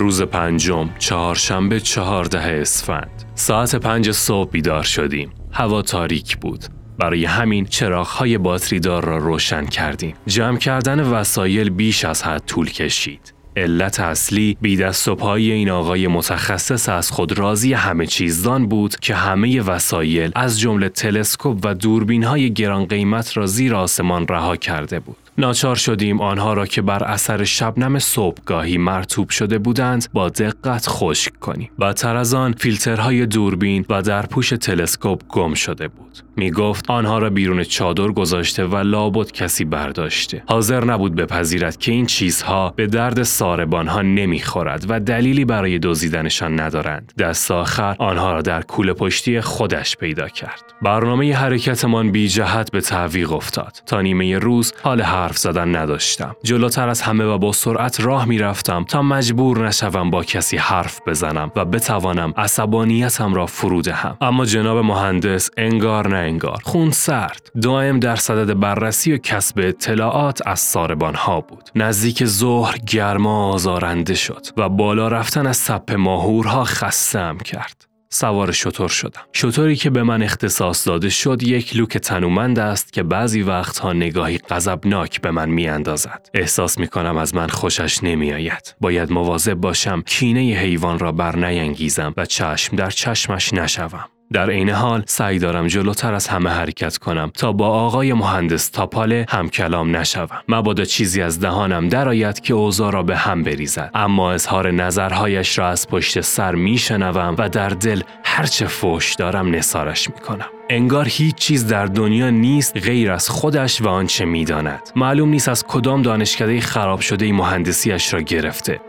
روز پنجم چهارشنبه چهارده اسفند. ساعت پنج صبح بیدار شدیم. هوا تاریک بود. برای همین چراغهای باتریدار را روشن کردیم. جمع کردن وسایل بیش از حد طول کشید. علت اصلی بی دست و پای این آقای متخصص از خود راضی همه چیزدان بود که همه وسایل از جمله تلسکوپ و دوربین های گران قیمت را زیر آسمان رها کرده بود. ناچار شدیم آنها را که بر اثر شبنم صبحگاهی مرتوب شده بودند با دقت خشک کنیم. بدتر از آن فیلترهای دوربین و در پوش تلسکوپ گم شده بود. می گفت آنها را بیرون چادر گذاشته و لابد کسی برداشته. حاضر نبود بپذیرد که این چیزها به درد ساربانها نمی‌خورد و دلیلی برای دزدیدنشان ندارند. دست آخر آنها را در کوله پشتی خودش پیدا کرد. برنامه حرکتمان بی جهت به تعویق افتاد. تا نیمه روز حال حرف زدن نداشتم. جلوتر از همه و با سرعت راه می رفتم تا مجبور نشوم با کسی حرف بزنم و بتوانم عصبانیتم را فرو دهم. اما جناب مهندس انگار نه انگار خون سرد دائم در صدد بررسی و کسب اطلاعات از ساربان ها بود. نزدیک ظهر گرما آزارنده شد و بالا رفتن از سپ ماهورها خستم کرد. سوار شطور شدم. شطوری که به من اختصاص داده شد یک لوک تنومند است که بعضی وقتها نگاهی غضبناک به من میاندازد. احساس می کنم از من خوشش نمی آید. باید مواظب باشم کینه حیوان را بر نینگیزم و چشم در چشمش نشوم. در عین حال سعی دارم جلوتر از همه حرکت کنم تا با آقای مهندس تاپاله هم کلام نشوم. مبادا چیزی از دهانم درآید که اوضاع را به هم بریزد. اما اظهار نظرهایش را از پشت سر میشنوم و در دل هرچه فوش دارم نسارش می‌کنم. انگار هیچ چیز در دنیا نیست غیر از خودش و آنچه می‌داند. معلوم نیست از کدام دانشکده خراب شده مهندسیش را گرفته.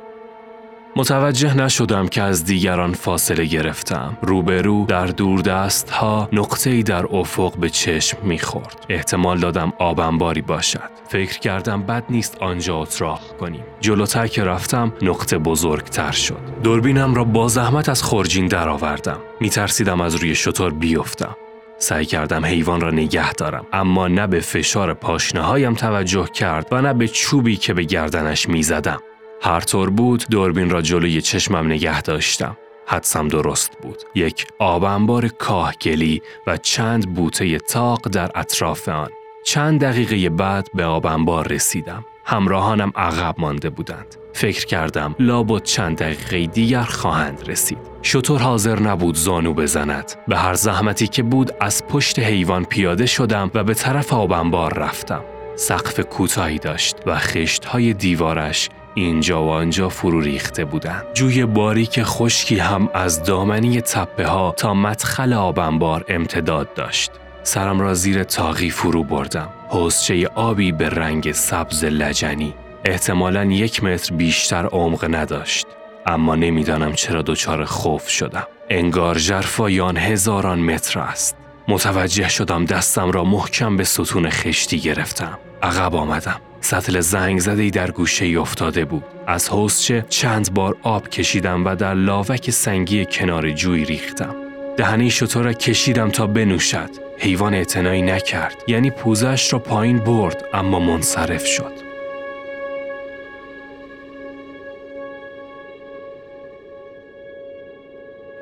متوجه نشدم که از دیگران فاصله گرفتم. روبرو در دست ها نقطه‌ای در افق به چشم می‌خورد. احتمال دادم آبنباری باشد. فکر کردم بد نیست آنجا اتراق کنیم. جلوتر که رفتم نقطه بزرگتر شد. دوربینم را با زحمت از خورجین درآوردم. میترسیدم از روی شطور بیفتم. سعی کردم حیوان را نگه دارم اما نه به فشار پاشنه هایم توجه کرد و نه به چوبی که به گردنش می‌زدم. هر طور بود دوربین را جلوی چشمم نگه داشتم. حدسم درست بود. یک آب انبار کاهگلی و چند بوته تاق در اطراف آن. چند دقیقه بعد به آب انبار رسیدم. همراهانم عقب مانده بودند. فکر کردم لابد چند دقیقه دیگر خواهند رسید. شطور حاضر نبود زانو بزند. به هر زحمتی که بود از پشت حیوان پیاده شدم و به طرف آب انبار رفتم. سقف کوتاهی داشت و خشت های دیوارش اینجا و آنجا فرو ریخته بودند. جوی باریک خشکی هم از دامنی تپه ها تا مدخل آبنبار امتداد داشت. سرم را زیر تاقی فرو بردم. حوزچه آبی به رنگ سبز لجنی. احتمالا یک متر بیشتر عمق نداشت. اما نمی‌دانم چرا دچار خوف شدم. انگار جرفایان هزاران متر است. متوجه شدم دستم را محکم به ستون خشتی گرفتم. عقب آمدم. سطل زنگ زده در گوشه افتاده بود. از حوزچه چند بار آب کشیدم و در لاوک سنگی کنار جوی ریختم. دهنه شطور را کشیدم تا بنوشد. حیوان اعتنایی نکرد. یعنی پوزش را پایین برد اما منصرف شد.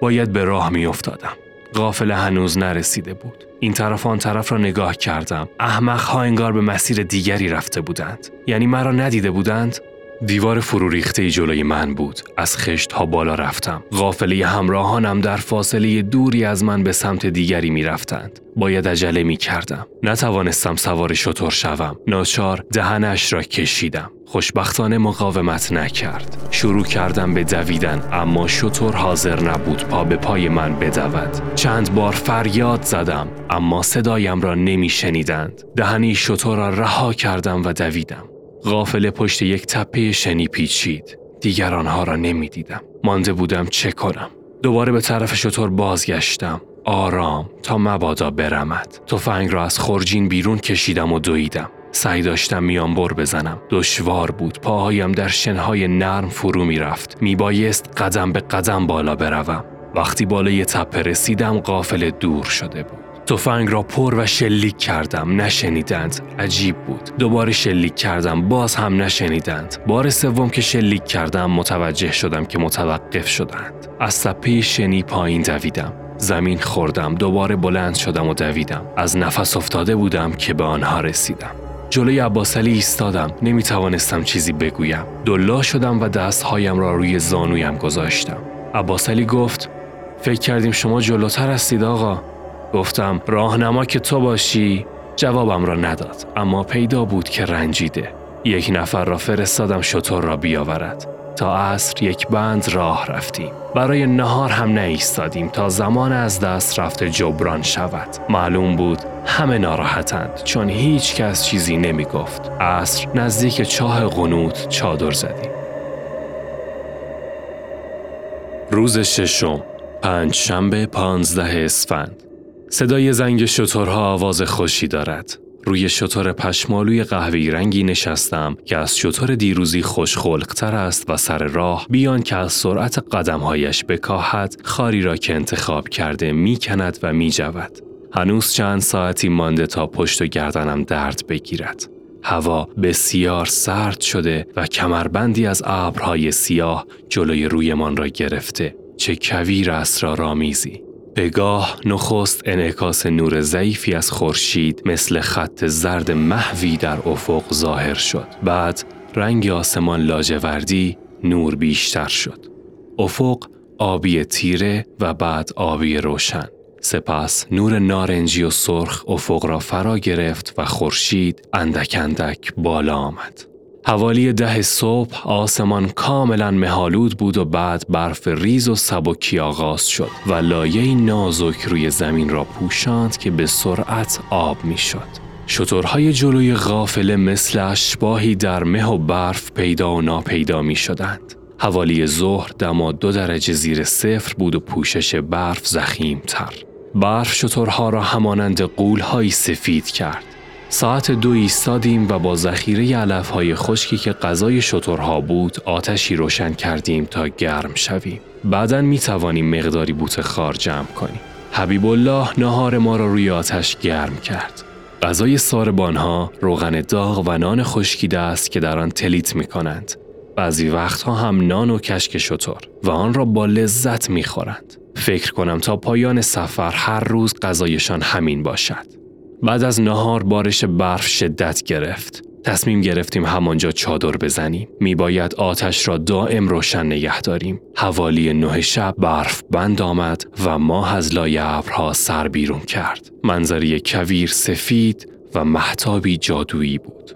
باید به راه می افتادم. قافله هنوز نرسیده بود. این طرف آن طرف را نگاه کردم. احمق ها انگار به مسیر دیگری رفته بودند. یعنی مرا ندیده بودند؟ دیوار فرو ریخته جلوی من بود. از خشت ها بالا رفتم. غافله همراهانم در فاصله دوری از من به سمت دیگری می رفتند. باید عجله می کردم. نتوانستم سوار شطور شوم. ناچار دهنش را کشیدم. خوشبختانه مقاومت نکرد. شروع کردم به دویدن اما شطور حاضر نبود پا به پای من بدود. چند بار فریاد زدم اما صدایم را نمی شنیدند. دهنی شطور را رها کردم و دویدم. غافل پشت یک تپه شنی پیچید. دیگر آنها را نمی دیدم. مانده بودم چه کنم. دوباره به طرف شطور بازگشتم. آرام تا مبادا برمد. تفنگ را از خورجین بیرون کشیدم و دویدم. سعی داشتم میانبر بزنم. دشوار بود. پاهایم در شنهای نرم فرو می رفت. می بایست قدم به قدم بالا بروم. وقتی بالای تپه رسیدم قافل دور شده بود. تفنگ را پر و شلیک کردم. نشنیدند. عجیب بود. دوباره شلیک کردم. باز هم نشنیدند. بار سوم که شلیک کردم متوجه شدم که متوقف شدند. از تپه شنی پایین دویدم. زمین خوردم. دوباره بلند شدم و دویدم. از نفس افتاده بودم که به آنها رسیدم. جلوی عباسلی ایستادم. نمی توانستم چیزی بگویم. دلا شدم و دستهایم را روی زانویم گذاشتم. عباسلی گفت فکر کردیم شما جلوتر هستید آقا. گفتم راهنما که تو باشی جوابم را نداد. اما پیدا بود که رنجیده. یک نفر را فرستادم شطور را بیاورد. تا عصر یک بند راه رفتیم. برای نهار هم نیستادیم تا زمان از دست رفته جبران شود. معلوم بود همه ناراحتند چون هیچ کس چیزی نمی گفت عصر نزدیک چاه قنوت چادر زدیم. روز ششم پنج شنبه پانزده اسفند. صدای زنگ شترها آواز خوشی دارد. روی شطور پشمالوی قهوه‌ای رنگی نشستم که از شطور دیروزی خوشخلقتر است و سر راه بیان که از سرعت قدمهایش بکاهد خاری را که انتخاب کرده می‌کند و میجود. هنوز چند ساعتی مانده تا پشت و گردنم درد بگیرد. هوا بسیار سرد شده و کمربندی از ابرهای سیاه جلوی رویمان را گرفته. چه کویر اسرارآمیزی. بگاه نخست انعکاس نور ضعیفی از خورشید مثل خط زرد محوی در افق ظاهر شد. بعد رنگ آسمان لاجوردی نور بیشتر شد. افق آبی تیره و بعد آبی روشن. سپس نور نارنجی و سرخ افق را فرا گرفت و خورشید اندک اندک بالا آمد. حوالی ده صبح آسمان کاملا مهالود بود و بعد برف ریز و سبکی آغاز شد و لایه نازک روی زمین را پوشاند که به سرعت آب می شد. شطورهای جلوی غافله مثل اشباهی در مه و برف پیدا و ناپیدا می شدند. حوالی ظهر دما دو درجه زیر صفر بود و پوشش برف زخیم تر. برف شطورها را همانند قولهایی سفید کرد. ساعت دو ایستادیم و با ذخیره علف های خشکی که غذای شترها بود آتشی روشن کردیم تا گرم شویم. بعدا می توانیم مقداری بوت خار جمع کنیم. حبیب الله نهار ما را روی آتش گرم کرد. غذای ساربانها روغن داغ و نان خشکیده است که در آن تلیت می کنند. بعضی وقتها هم نان و کشک شطور و آن را با لذت می خورند. فکر کنم تا پایان سفر هر روز غذایشان همین باشد. بعد از نهار بارش برف شدت گرفت. تصمیم گرفتیم همانجا چادر بزنیم. میباید آتش را دائم روشن نگه داریم. حوالی نه شب برف بند آمد و ماه از لای ابرها سر بیرون کرد. منظری کویر سفید و محتابی جادویی بود.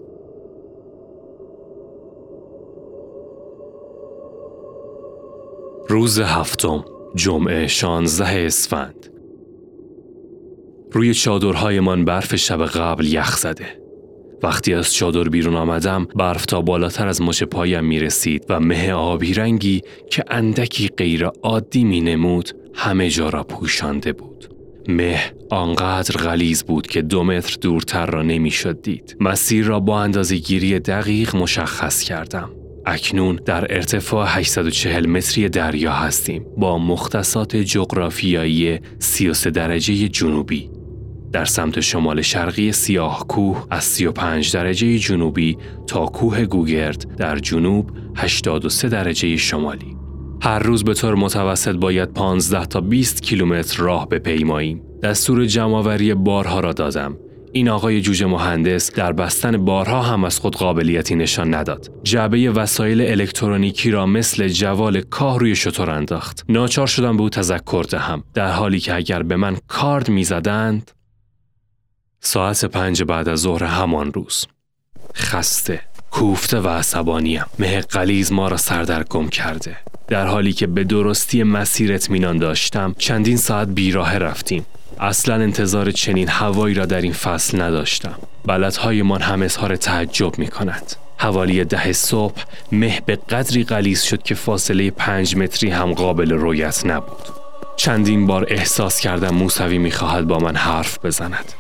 روز هفتم جمعه شانزده اسفند روی چادرهایمان برف شب قبل یخ زده. وقتی از چادر بیرون آمدم برف تا بالاتر از مچ پایم می رسید و مه آبی رنگی که اندکی غیر عادی می نمود همه جا را پوشانده بود. مه آنقدر غلیز بود که دو متر دورتر را نمی‌شد دید. مسیر را با اندازه گیری دقیق مشخص کردم. اکنون در ارتفاع 840 متری دریا هستیم با مختصات جغرافیایی 33 درجه جنوبی در سمت شمال شرقی سیاه کوه از 35 درجه جنوبی تا کوه گوگرد در جنوب 83 درجه شمالی. هر روز به طور متوسط باید 15 تا 20 کیلومتر راه بپیماییم. دستور جمعآوری بارها را دادم. این آقای جوجه مهندس در بستن بارها هم از خود قابلیتی نشان نداد. جعبه وسایل الکترونیکی را مثل جوال کاه روی شطور انداخت. ناچار شدم به او تذکر دهم در حالی که اگر به من کارد می‌زدند ساعت پنج بعد از ظهر همان روز. خسته کوفته و عصبانیم. مه قلیز ما را سردرگم کرده. در حالی که به درستی مسیر اطمینان داشتم چندین ساعت بیراه رفتیم. اصلا انتظار چنین هوایی را در این فصل نداشتم. بلدهایمان هم اظهار تعجب می کند حوالی ده صبح مه به قدری قلیز شد که فاصله پنج متری هم قابل رویت نبود. چندین بار احساس کردم موسوی می‌خواهد با من حرف بزند.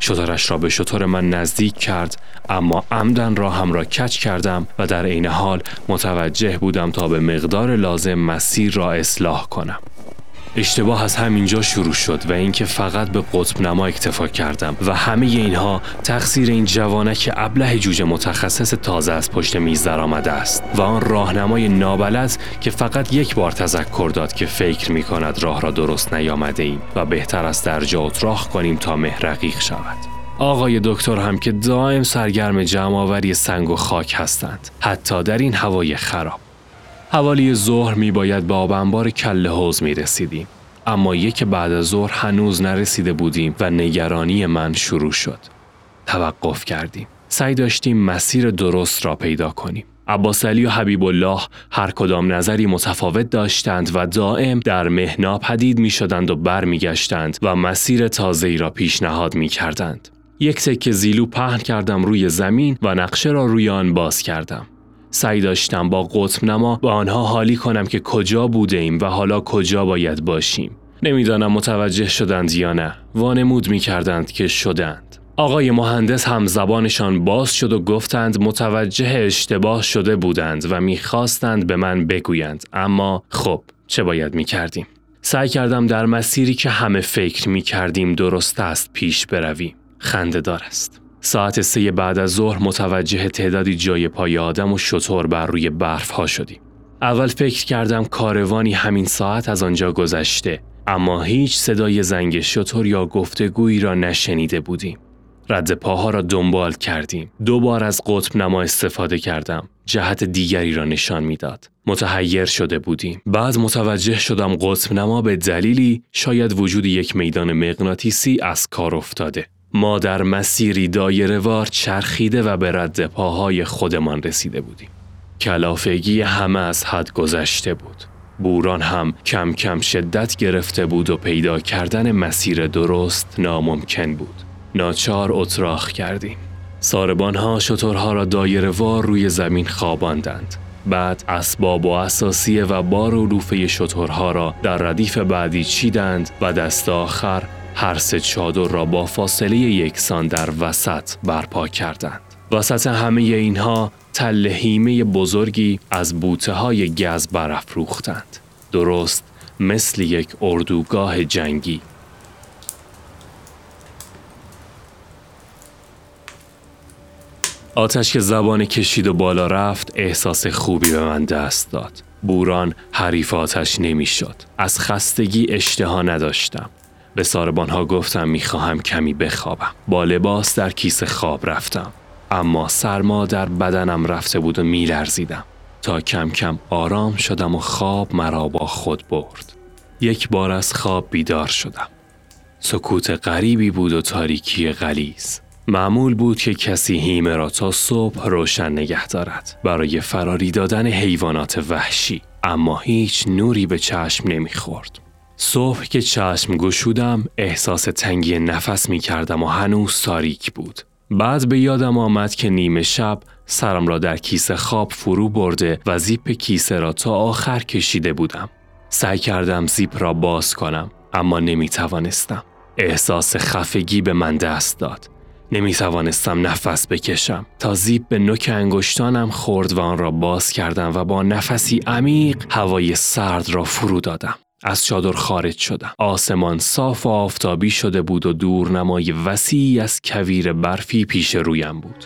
شطرش را به شطور من نزدیک کرد اما عمدن را هم را کچ کردم و در عین حال متوجه بودم تا به مقدار لازم مسیر را اصلاح کنم. اشتباه از همینجا شروع شد و اینکه فقط به قطب نما اکتفا کردم و همه اینها تقصیر این جوانک ابله جوجه متخصص تازه از پشت میز در آمده است و آن راهنمای نابلد که فقط یک بار تذکر داد که فکر می کند راه را درست نیامده ایم و بهتر است در جا اتراق کنیم تا مه رقیق شود. آقای دکتر هم که دائم سرگرم جمعآوری سنگ و خاک هستند حتی در این هوای خراب. حوالی ظهر می باید به آب انبار کل حوز می رسیدیم. اما یک بعد از ظهر هنوز نرسیده بودیم و نگرانی من شروع شد. توقف کردیم. سعی داشتیم مسیر درست را پیدا کنیم. عباس علی و حبیب الله هر کدام نظری متفاوت داشتند و دائم در مهنا پدید می شدند و بر می گشتند و مسیر تازه‌ای را پیشنهاد می کردند. یک تکه زیلو پهن کردم روی زمین و نقشه را روی آن باز کردم. سعی داشتم با قطب نما با آنها حالی کنم که کجا بوده ایم و حالا کجا باید باشیم. نمی‌دانم متوجه شدند یا نه. وانمود می کردند که شدند. آقای مهندس هم زبانشان باز شد و گفتند متوجه اشتباه شده بودند و می‌خواستند به من بگویند اما خب چه باید می کردیم؟ سعی کردم در مسیری که همه فکر می کردیم درست است پیش برویم. خندهدار است. ساعت سه بعد از ظهر متوجه تعدادی جای پای آدم و شطور بر روی برف ها شدیم. اول فکر کردم کاروانی همین ساعت از آنجا گذشته اما هیچ صدای زنگ شطور یا گفتگویی را نشنیده بودیم. رد پاها را دنبال کردیم. دو بار از قطب نما استفاده کردم. جهت دیگری را نشان می‌داد. متحیر شده بودیم. بعد متوجه شدم قطب نما به دلیلی شاید وجود یک میدان مغناطیسی از کار افتاده. ما در مسیری دایرهوار چرخیده و به رد پاهای خودمان رسیده بودیم. کلافگی همه از حد گذشته بود. بوران هم کم کم شدت گرفته بود و پیدا کردن مسیر درست ناممکن بود. ناچار اتراخ کردیم. ساربان ها شطورها را دایرهوار روی زمین خواباندند. بعد اسباب و اساسیه و بار و لوفه شطورها را در ردیف بعدی چیدند و دست آخر هر سه چادر را با فاصله یکسان در وسط برپا کردند. وسط همه اینها تل هیمه بزرگی از بوته های گز برافروختند. درست مثل یک اردوگاه جنگی. آتش که زبان کشید و بالا رفت احساس خوبی به من دست داد. بوران حریف آتش نمی‌شد. از خستگی اشتها نداشتم. به ساربان ها گفتم می‌خواهم کمی بخوابم. با لباس در کیسه خواب رفتم. اما سرما در بدنم رفته بود و میلرزیدم. تا کم کم آرام شدم و خواب مرا با خود برد. یک بار از خواب بیدار شدم. سکوت غریبی بود و تاریکی غلیز. معمول بود که کسی هیمه را تا صبح روشن نگه دارد برای فراری دادن حیوانات وحشی اما هیچ نوری به چشم نمی‌خورد. صبح که چشم گشودم احساس تنگی نفس می کردم و هنوز تاریک بود. بعد به یادم آمد که نیمه شب سرم را در کیسه خواب فرو برده و زیپ کیسه را تا آخر کشیده بودم. سعی کردم زیپ را باز کنم اما نمی توانستم. احساس خفگی به من دست داد. نمی توانستم نفس بکشم تا زیپ به نوک انگشتانم خورد و آن را باز کردم و با نفسی عمیق هوای سرد را فرو دادم. از چادر خارج شدم. آسمان صاف و آفتابی شده بود و دورنمای وسیعی از کویر برفی پیش رویم بود.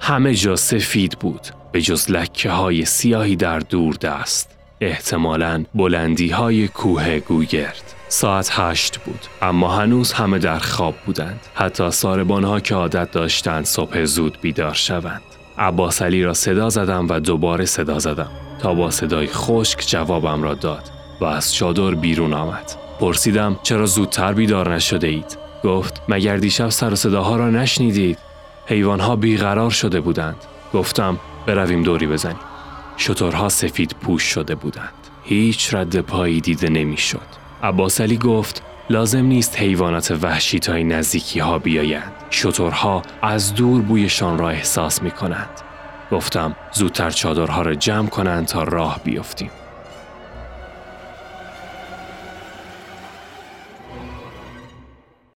همه جا سفید بود به جز لکه های سیاهی در دور دست. احتمالاً بلندی های کوه گوگرد. ساعت هشت بود اما هنوز همه در خواب بودند حتی ساربان ها که عادت داشتند صبح زود بیدار شوند عباس علی را صدا زدم و دوباره صدا زدم تا با صدای خشک جوابم را داد و از چادر بیرون آمد. پرسیدم چرا زودتر بیدار نشده اید؟ گفت مگر دیشب سر و صداها را نشنیدید؟ حیوانها بیقرار شده بودند. گفتم برویم دوری بزنیم. شترها سفید پوش شده بودند. هیچ رد پایی دیده نمی‌شد. عباس علی گفت لازم نیست حیوانات وحشی تا این نزدیکی ها بیایند. شترها از دور بویشان را احساس می کنند. گفتم زودتر چادرها را جمع کنند تا راه بیفتیم.